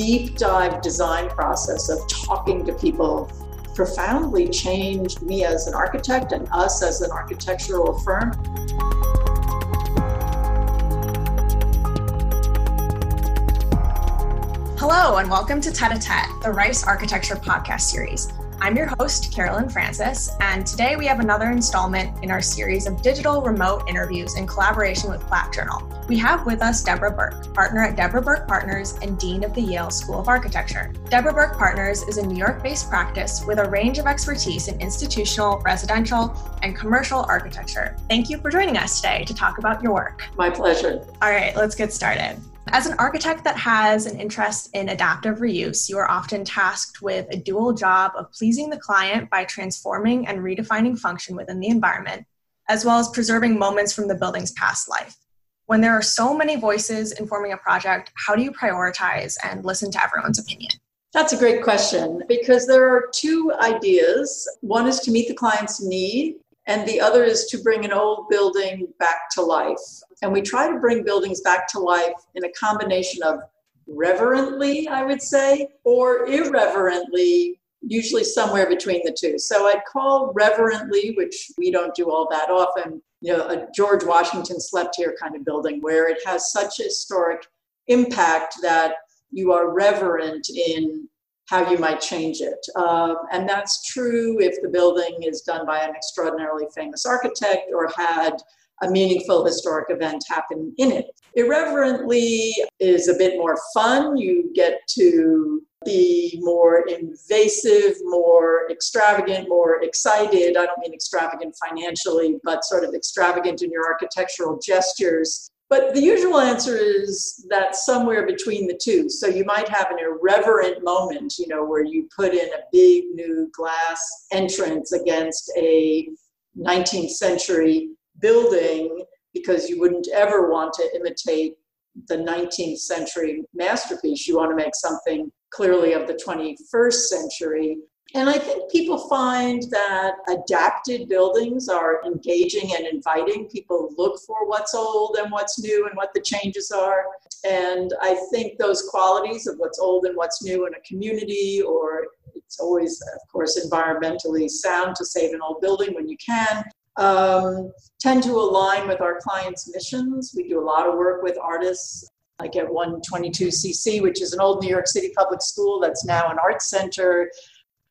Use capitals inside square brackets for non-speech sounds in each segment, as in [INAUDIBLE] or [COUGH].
deep dive design process of talking to people profoundly changed me as an architect and us as an architectural firm. Hello, and welcome to Tete a Tete, the Rice Architecture Podcast Series. I'm your host, Carolyn Francis, and today we have another installment in our series of digital remote interviews in collaboration with Plat Journal. We have with us Deborah Berke, partner at Deborah Berke Partners and Dean of the Yale School of Architecture. Deborah Berke Partners is a New York based practice with a range of expertise in institutional, residential, and commercial architecture. Thank you for joining us today to talk about your work. My pleasure. All right, let's get started. As an architect that has an interest in adaptive reuse, you are often tasked with a dual job of pleasing the client by transforming and redefining function within the environment, as well as preserving moments from the building's past life. When there are so many voices informing a project, how do you prioritize and listen to everyone's opinion? That's a great question because there are two ideas. One is to meet the client's need, and the other is to bring an old building back to life. And we try to bring buildings back to life in a combination of reverently, I would say, or irreverently, usually somewhere between the two. So I'd call reverently, which we don't do all that often, you know, a George Washington slept here kind of building where it has such historic impact that you are reverent in how you might change it. Um, and that's true if the building is done by an extraordinarily famous architect or had a meaningful historic event happen in it. Irreverently is a bit more fun. You get to be more invasive, more extravagant, more excited. I don't mean extravagant financially, but sort of extravagant in your architectural gestures but the usual answer is that somewhere between the two. So you might have an irreverent moment, you know, where you put in a big new glass entrance against a 19th century building because you wouldn't ever want to imitate the 19th century masterpiece. You want to make something clearly of the 21st century. And I think people find that adapted buildings are engaging and inviting. People look for what's old and what's new and what the changes are. And I think those qualities of what's old and what's new in a community, or it's always, of course, environmentally sound to save an old building when you can, um, tend to align with our clients' missions. We do a lot of work with artists like at 122cc, which is an old New York City public school that's now an art center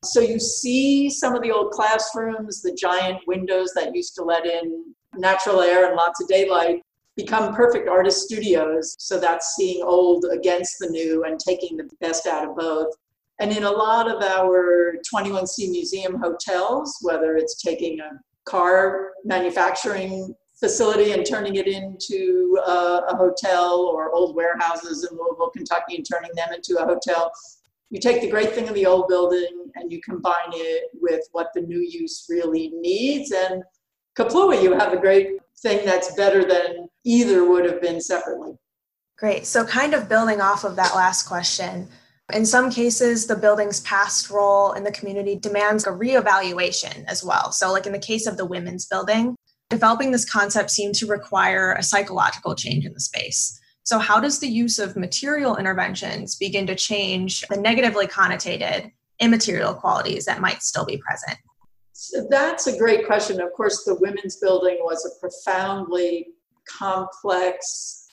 so you see some of the old classrooms, the giant windows that used to let in natural air and lots of daylight become perfect artist studios. So that's seeing old against the new and taking the best out of both. And in a lot of our 21C museum hotels, whether it's taking a car manufacturing facility and turning it into a, a hotel or old warehouses in Louisville, Kentucky and turning them into a hotel, you take the great thing of the old building and you combine it with what the new use really needs and kaplooey you have a great thing that's better than either would have been separately. Great. So kind of building off of that last question in some cases the building's past role in the community demands a reevaluation as well. So like in the case of the women's building developing this concept seemed to require a psychological change in the space so, how does the use of material interventions begin to change the negatively connotated immaterial qualities that might still be present? So that's a great question. Of course, the women's building was a profoundly complex,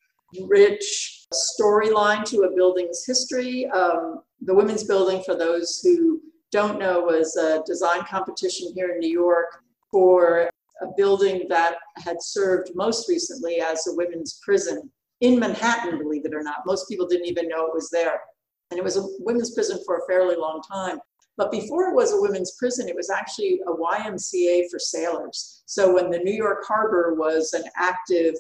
rich storyline to a building's history. Um, the women's building, for those who don't know, was a design competition here in New York for a building that had served most recently as a women's prison in Manhattan, believe it or not. Most people didn't even know it was there. And it was a women's prison for a fairly long time. But before it was a women's prison, it was actually a YMCA for sailors. So when the New York Harbor was an active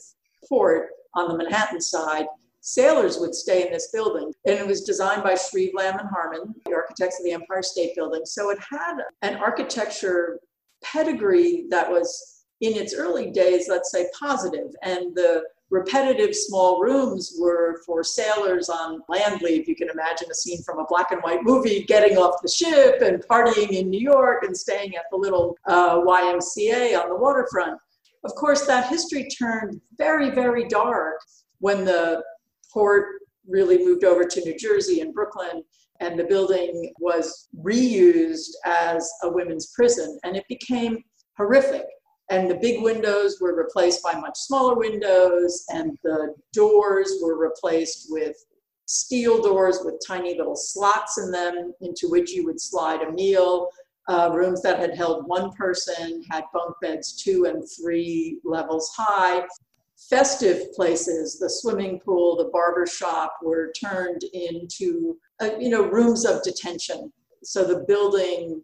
port on the Manhattan side, sailors would stay in this building. And it was designed by Shreve Lamb and Harmon, the architects of the Empire State Building. So it had an architecture pedigree that was in its early days, let's say, positive. And the repetitive small rooms were for sailors on land leave. You can imagine a scene from a black and white movie getting off the ship and partying in New York and staying at the little uh, YMCA on the waterfront. Of course, that history turned very, very dark when the port really moved over to New Jersey and Brooklyn, and the building was reused as a women's prison, and it became horrific. And the big windows were replaced by much smaller windows, and the doors were replaced with steel doors with tiny little slots in them into which you would slide a meal. Uh, rooms that had held one person had bunk beds two and three levels high. Festive places, the swimming pool, the barber shop, were turned into uh, you know rooms of detention. So the building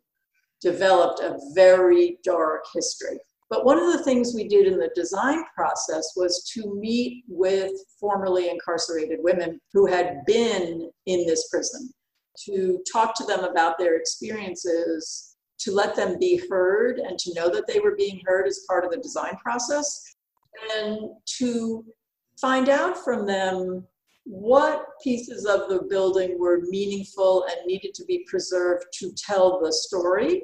developed a very dark history. But one of the things we did in the design process was to meet with formerly incarcerated women who had been in this prison, to talk to them about their experiences, to let them be heard and to know that they were being heard as part of the design process, and to find out from them what pieces of the building were meaningful and needed to be preserved to tell the story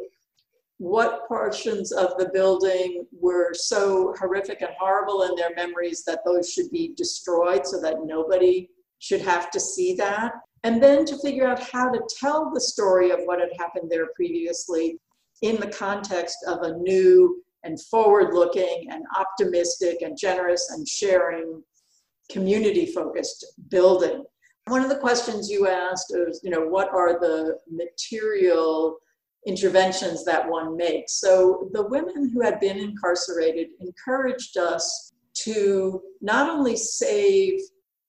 what portions of the building were so horrific and horrible in their memories that those should be destroyed so that nobody should have to see that. And then to figure out how to tell the story of what had happened there previously in the context of a new and forward looking and optimistic and generous and sharing community focused building. One of the questions you asked is, you know, what are the material interventions that one makes. So the women who had been incarcerated encouraged us to not only save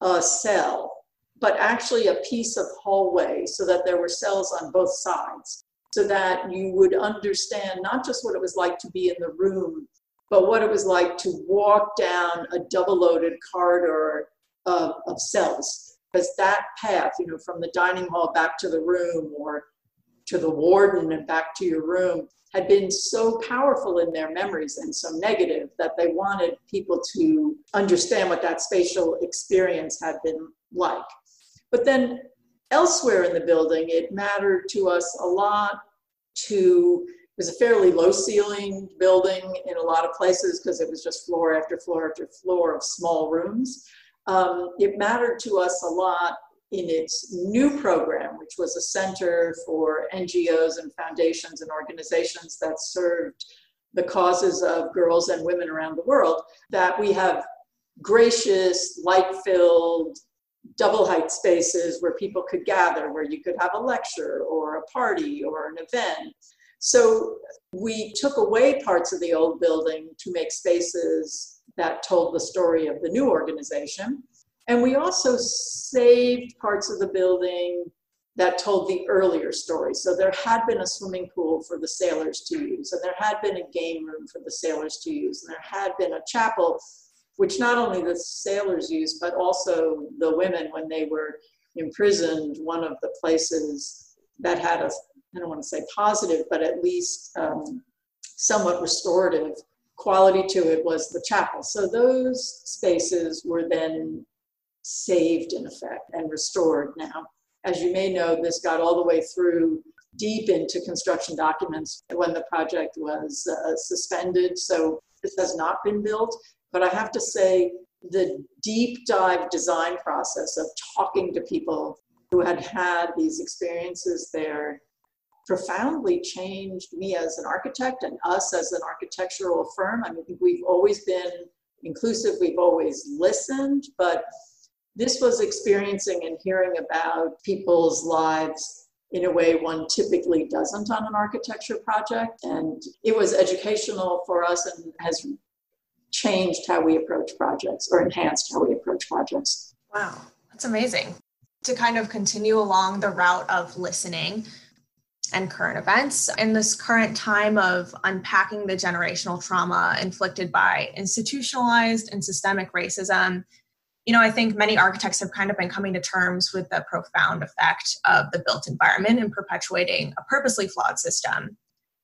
a cell, but actually a piece of hallway so that there were cells on both sides, so that you would understand not just what it was like to be in the room, but what it was like to walk down a double loaded corridor of, of cells. Because that path, you know, from the dining hall back to the room or to the warden and back to your room had been so powerful in their memories and so negative that they wanted people to understand what that spatial experience had been like. But then elsewhere in the building, it mattered to us a lot to it was a fairly low ceiling building in a lot of places because it was just floor after floor after floor of small rooms. Um, it mattered to us a lot in its new program, which was a center for NGOs and foundations and organizations that served the causes of girls and women around the world, that we have gracious, light filled, double height spaces where people could gather, where you could have a lecture or a party or an event. So we took away parts of the old building to make spaces that told the story of the new organization. And we also saved parts of the building that told the earlier story. So there had been a swimming pool for the sailors to use, and there had been a game room for the sailors to use, and there had been a chapel, which not only the sailors used, but also the women when they were imprisoned. One of the places that had a, I don't want to say positive, but at least um, somewhat restorative quality to it was the chapel. So those spaces were then saved in effect and restored now. As you may know, this got all the way through deep into construction documents when the project was uh, suspended. So this has not been built. But I have to say, the deep dive design process of talking to people who had had these experiences there profoundly changed me as an architect and us as an architectural firm. I mean, we've always been inclusive, we've always listened, but this was experiencing and hearing about people's lives in a way one typically doesn't on an architecture project. And it was educational for us and has changed how we approach projects or enhanced how we approach projects. Wow, that's amazing. To kind of continue along the route of listening and current events in this current time of unpacking the generational trauma inflicted by institutionalized and systemic racism you know, I think many architects have kind of been coming to terms with the profound effect of the built environment in perpetuating a purposely flawed system.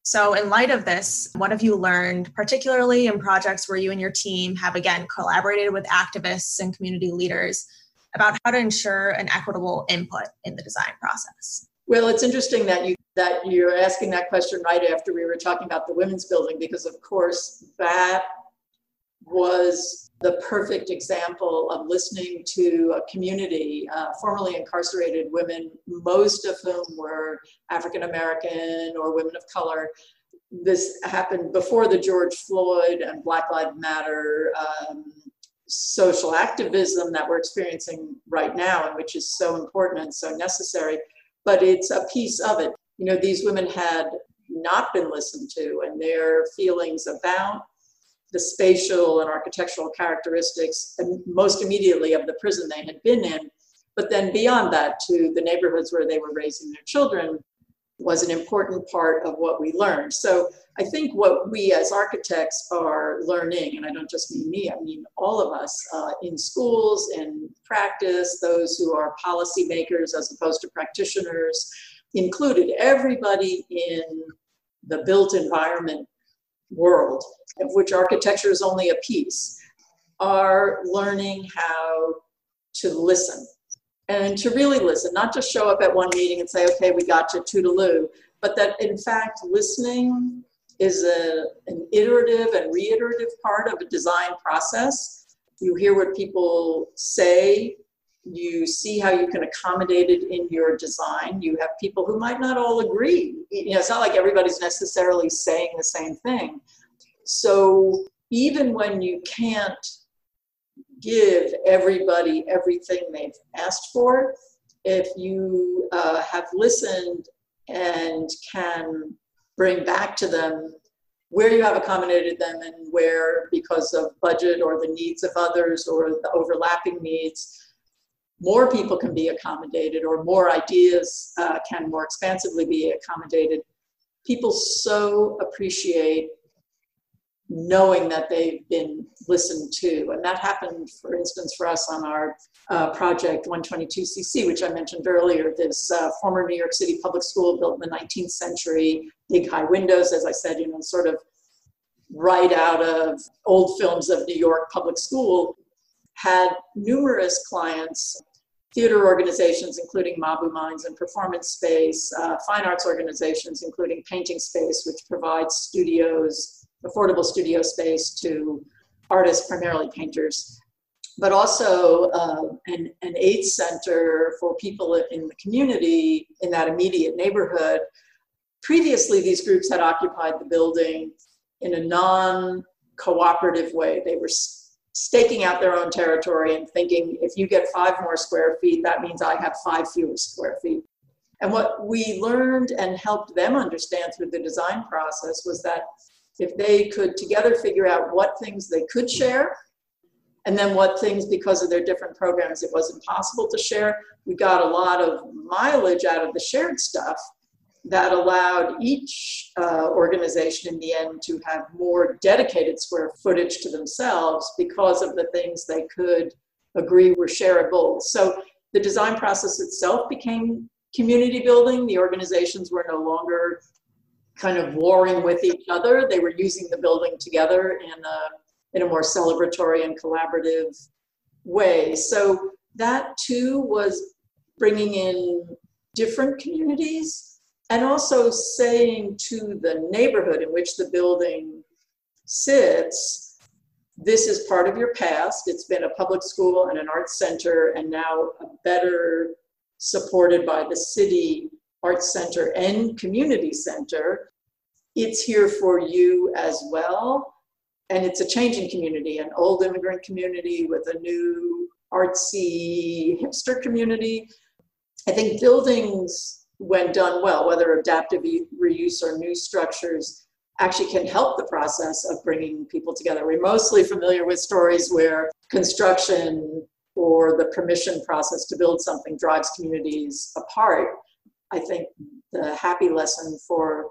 So, in light of this, what have you learned, particularly in projects where you and your team have again collaborated with activists and community leaders about how to ensure an equitable input in the design process? Well, it's interesting that you that you're asking that question right after we were talking about the women's building because of course that was the perfect example of listening to a community, uh, formerly incarcerated women, most of whom were African American or women of color. This happened before the George Floyd and Black Lives Matter um, social activism that we're experiencing right now, and which is so important and so necessary. But it's a piece of it. You know, these women had not been listened to, and their feelings about the spatial and architectural characteristics, and most immediately of the prison they had been in, but then beyond that to the neighborhoods where they were raising their children was an important part of what we learned. So I think what we as architects are learning, and I don't just mean me, I mean all of us uh, in schools, in practice, those who are policymakers as opposed to practitioners, included everybody in the built environment world, of which architecture is only a piece, are learning how to listen and to really listen, not just show up at one meeting and say, okay, we got you, toodaloo, but that in fact, listening is a, an iterative and reiterative part of a design process. You hear what people say, you see how you can accommodate it in your design. You have people who might not all agree. You know, it's not like everybody's necessarily saying the same thing. So even when you can't give everybody everything they've asked for, if you uh, have listened and can bring back to them where you have accommodated them and where, because of budget or the needs of others or the overlapping needs, more people can be accommodated or more ideas uh, can more expansively be accommodated. People so appreciate knowing that they've been listened to. And that happened, for instance, for us on our uh, project 122cc, which I mentioned earlier, this uh, former New York City public school built in the 19th century, big high windows, as I said, you know, sort of right out of old films of New York public school, had numerous clients. Theater organizations, including Mabou Mines and Performance Space, uh, fine arts organizations, including Painting Space, which provides studios affordable studio space to artists, primarily painters, but also uh, an, an AIDS center for people in the community in that immediate neighborhood. Previously, these groups had occupied the building in a non cooperative way. They were staking out their own territory and thinking if you get five more square feet, that means I have five fewer square feet. And what we learned and helped them understand through the design process was that if they could together figure out what things they could share and then what things because of their different programs it was impossible to share we got a lot of mileage out of the shared stuff that allowed each uh, organization in the end to have more dedicated square footage to themselves because of the things they could agree were shareable so the design process itself became community building the organizations were no longer kind of warring with each other. They were using the building together in a, in a more celebratory and collaborative way. So that too was bringing in different communities and also saying to the neighborhood in which the building sits, this is part of your past. It's been a public school and an arts center, and now a better supported by the city arts center and community center. It's here for you as well. And it's a changing community, an old immigrant community with a new artsy hipster community. I think buildings, when done well, whether adaptive reuse or new structures, actually can help the process of bringing people together. We're mostly familiar with stories where construction or the permission process to build something drives communities apart. I think the happy lesson for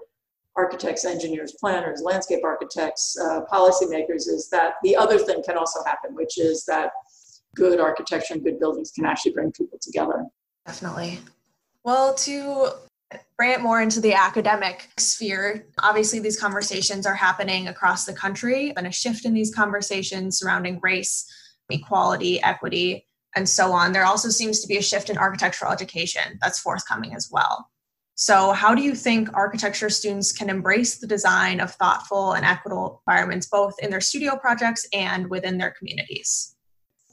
architects, engineers, planners, landscape architects, uh, policymakers is that the other thing can also happen, which is that good architecture and good buildings can actually bring people together. Definitely. Well, to bring it more into the academic sphere, obviously these conversations are happening across the country and a shift in these conversations surrounding race, equality, equity, and so on. There also seems to be a shift in architectural education that's forthcoming as well. So, how do you think architecture students can embrace the design of thoughtful and equitable environments, both in their studio projects and within their communities?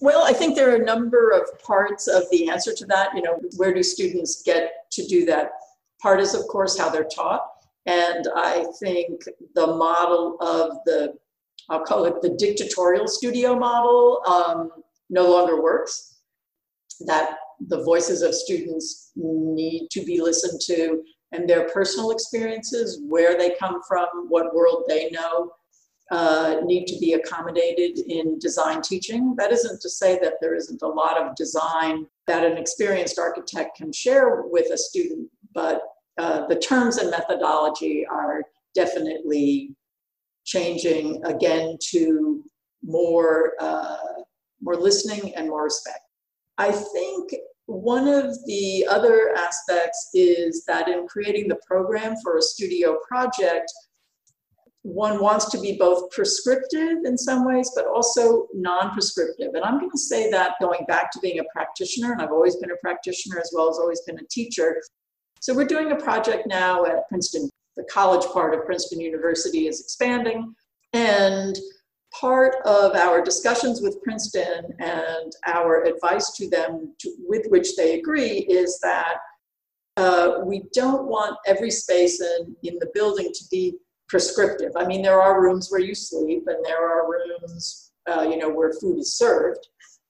Well, I think there are a number of parts of the answer to that. You know, where do students get to do that? Part is, of course, how they're taught. And I think the model of the, I'll call it the dictatorial studio model, um, no longer works. That the voices of students need to be listened to and their personal experiences, where they come from, what world they know, uh, need to be accommodated in design teaching. That isn't to say that there isn't a lot of design that an experienced architect can share with a student, but uh, the terms and methodology are definitely changing again to more uh, more listening and more respect. I think one of the other aspects is that in creating the program for a studio project, one wants to be both prescriptive in some ways, but also non prescriptive. And I'm going to say that going back to being a practitioner, and I've always been a practitioner as well as always been a teacher. So we're doing a project now at Princeton. The college part of Princeton University is expanding. And part of our discussions with Princeton and our advice to them, to, with which they agree, is that uh, we don't want every space in, in the building to be prescriptive. I mean, there are rooms where you sleep, and there are rooms, uh, you know, where food is served.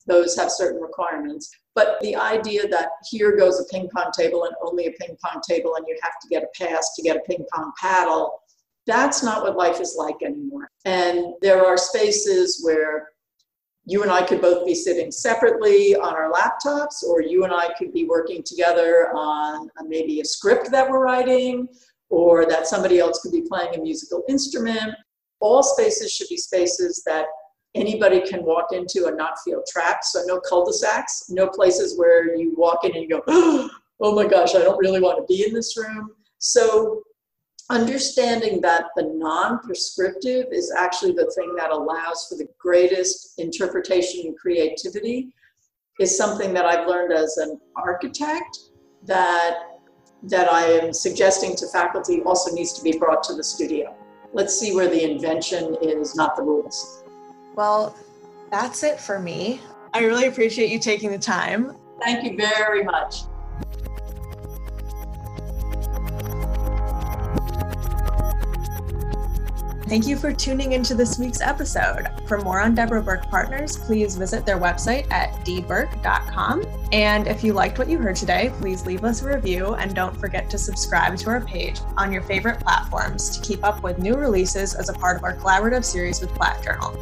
Those have certain requirements. But the idea that here goes a ping pong table and only a ping pong table, and you have to get a pass to get a ping pong paddle, that's not what life is like anymore. And there are spaces where you and I could both be sitting separately on our laptops, or you and I could be working together on maybe a script that we're writing, or that somebody else could be playing a musical instrument. All spaces should be spaces that anybody can walk into and not feel trapped. So, no cul de sacs, no places where you walk in and you go, [GASPS] oh my gosh, I don't really want to be in this room. So, understanding that the non prescriptive is actually the thing that allows for the greatest interpretation and creativity is something that I've learned as an architect that that I am suggesting to faculty also needs to be brought to the studio. Let's see where the invention is, not the rules. Well, that's it for me. I really appreciate you taking the time. Thank you very much. Thank you for tuning into this week's episode. For more on Deborah Berke Partners, please visit their website at dberke.com. And if you liked what you heard today, please leave us a review and don't forget to subscribe to our page on your favorite platforms to keep up with new releases as a part of our collaborative series with Plat Journal.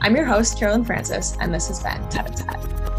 I'm your host, Carolyn Francis, and this has been Tet a Tet.